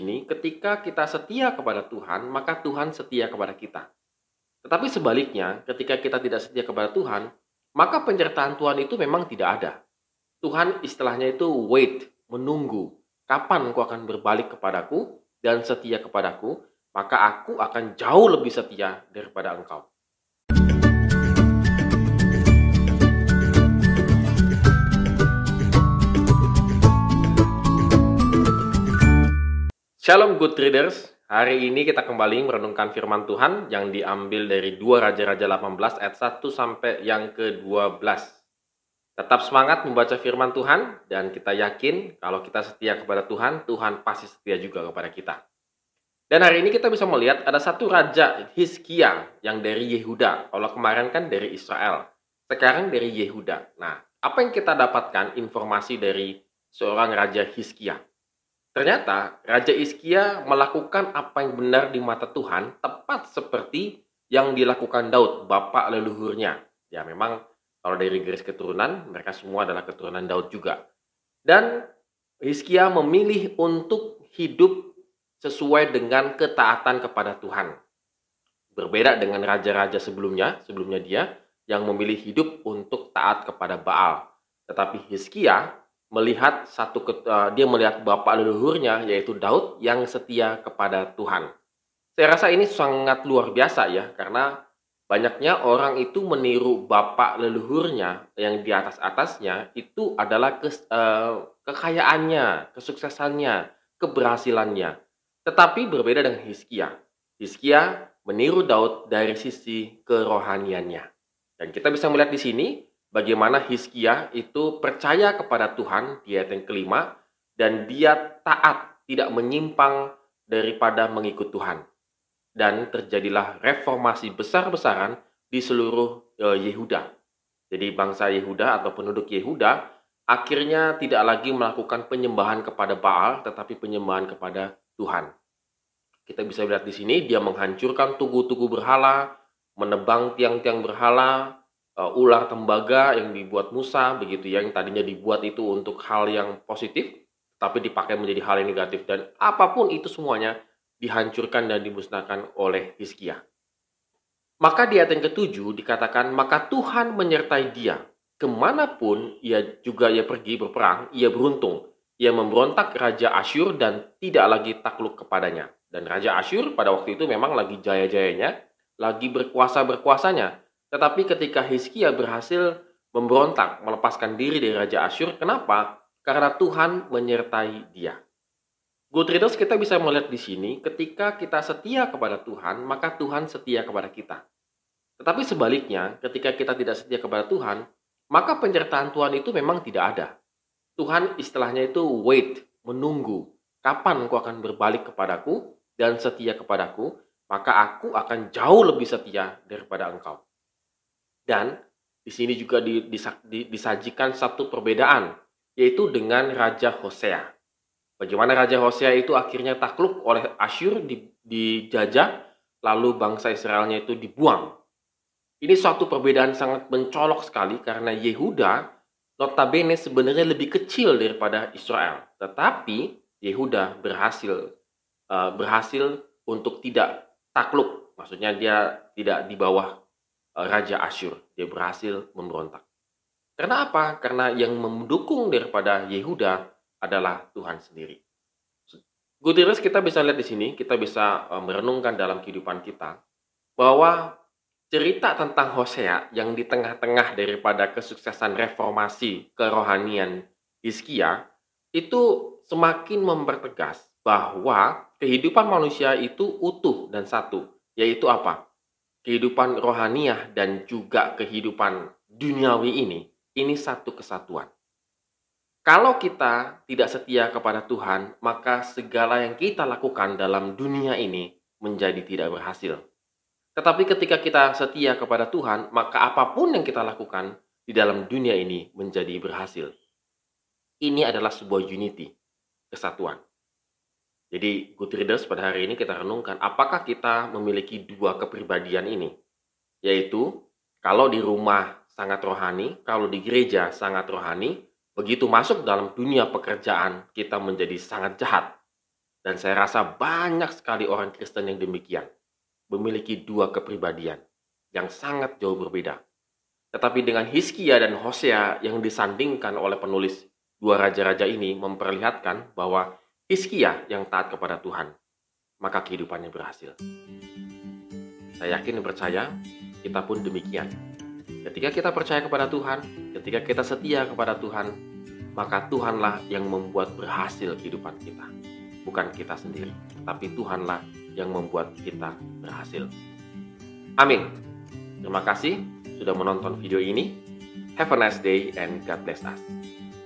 ini ketika kita setia kepada Tuhan, maka Tuhan setia kepada kita. Tetapi sebaliknya, ketika kita tidak setia kepada Tuhan, maka penyertaan Tuhan itu memang tidak ada. Tuhan istilahnya itu wait, menunggu. Kapan kau akan berbalik kepadaku dan setia kepadaku, maka aku akan jauh lebih setia daripada engkau. Shalom good readers, hari ini kita kembali merenungkan firman Tuhan yang diambil dari 2 Raja-Raja 18 ayat 1 sampai yang ke-12. Tetap semangat membaca firman Tuhan dan kita yakin kalau kita setia kepada Tuhan, Tuhan pasti setia juga kepada kita. Dan hari ini kita bisa melihat ada satu raja Hizkia yang dari Yehuda. Kalau kemarin kan dari Israel, sekarang dari Yehuda. Nah, apa yang kita dapatkan informasi dari seorang raja Hizkia? Ternyata Raja Iskia melakukan apa yang benar di mata Tuhan tepat seperti yang dilakukan Daud, bapak leluhurnya. Ya memang kalau dari garis keturunan, mereka semua adalah keturunan Daud juga. Dan Hizkia memilih untuk hidup sesuai dengan ketaatan kepada Tuhan. Berbeda dengan raja-raja sebelumnya, sebelumnya dia yang memilih hidup untuk taat kepada Baal. Tetapi Hizkia melihat satu uh, dia melihat bapak leluhurnya yaitu Daud yang setia kepada Tuhan. Saya rasa ini sangat luar biasa ya karena banyaknya orang itu meniru bapak leluhurnya yang di atas atasnya itu adalah kes, uh, kekayaannya, kesuksesannya, keberhasilannya. Tetapi berbeda dengan Hizkia. Hizkia meniru Daud dari sisi kerohaniannya. Dan kita bisa melihat di sini bagaimana Hizkia itu percaya kepada Tuhan di ayat yang kelima dan dia taat, tidak menyimpang daripada mengikut Tuhan. Dan terjadilah reformasi besar-besaran di seluruh e, Yehuda. Jadi bangsa Yehuda atau penduduk Yehuda akhirnya tidak lagi melakukan penyembahan kepada Baal tetapi penyembahan kepada Tuhan. Kita bisa lihat di sini dia menghancurkan tugu-tugu berhala, menebang tiang-tiang berhala, uh, ular tembaga yang dibuat Musa begitu ya yang tadinya dibuat itu untuk hal yang positif tapi dipakai menjadi hal yang negatif dan apa pun itu semuanya dihancurkan dan dimusnahkan oleh Hizkia. Maka di ayat yang ketujuh dikatakan, maka Tuhan menyertai dia. Ke mana pun ia juga ia pergi berperang, ia beruntung. Ia memberontak Raja Asyur dan tidak lagi takluk kepadanya. Dan Raja Asyur pada waktu itu memang lagi jaya-jayanya, lagi berkuasa-berkuasanya. Tetapi ketika Hizkia berhasil memberontak, melepaskan diri dari Raja Asyur, kenapa? Karena Tuhan menyertai dia. Good readers, kita bisa melihat di sini, ketika kita setia kepada Tuhan, maka Tuhan setia kepada kita. Tetapi sebaliknya, ketika kita tidak setia kepada Tuhan, maka penyertaan Tuhan itu memang tidak ada. Tuhan istilahnya itu wait, menunggu. Kapan kau akan berbalik kepadaku dan setia kepadaku, maka aku akan jauh lebih setia daripada engkau. Dan di sini juga disajikan satu perbedaan, yaitu dengan Raja Hosea. Bagaimana Raja Hosea itu akhirnya takluk oleh Asyur dijajah, lalu bangsa Israelnya itu dibuang. Ini suatu perbedaan sangat mencolok sekali karena Yehuda notabene sebenarnya lebih kecil daripada Israel. Tetapi Yehuda berhasil uh, berhasil untuk tidak takluk. Maksudnya dia tidak di bawah Eh, Raja Asyur. Dia berhasil memberontak. Karena apa? Karena yang mendukung daripada Yehuda adalah Tuhan sendiri. Gutiérrez kita bisa lihat di sini, kita bisa eh, merenungkan dalam kehidupan kita bahwa cerita tentang Hosea yang di tengah-tengah daripada kesuksesan reformasi kerohanian Hizkia itu semakin mempertegas bahwa kehidupan manusia itu utuh dan satu, yaitu apa? Kehidupan rohaniah dan juga kehidupan duniawi ini, ini satu kesatuan. Kalau kita tidak setia kepada Tuhan, maka segala yang kita lakukan dalam dunia ini menjadi tidak berhasil. Tetapi ketika kita setia kepada Tuhan, maka apa pun yang kita lakukan di dalam dunia ini menjadi berhasil. Ini adalah sebuah unity, kesatuan. Jadi good readers pada hari ini kita renungkan apakah kita memiliki dua kepribadian ini. Yaitu kalau di rumah sangat rohani, kalau di gereja sangat rohani, begitu masuk dalam dunia pekerjaan kita menjadi sangat jahat. Dan saya rasa banyak sekali orang Kristen yang demikian, memiliki dua kepribadian yang sangat jauh berbeda. Tetapi dengan Hiskia dan Hosea yang disandingkan oleh penulis dua raja-raja ini memperlihatkan bahwa Hiskia yang taat kepada Tuhan, maka kehidupannya berhasil. Saya yakin dan percaya kita pun demikian. Ketika kita percaya kepada Tuhan, ketika kita setia kepada Tuhan, maka Tuhanlah yang membuat berhasil kehidupan kita bukan kita sendiri, tapi Tuhanlah yang membuat kita berhasil. Amin. Terima kasih sudah menonton video ini. Have a nice day and God bless us.